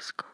school.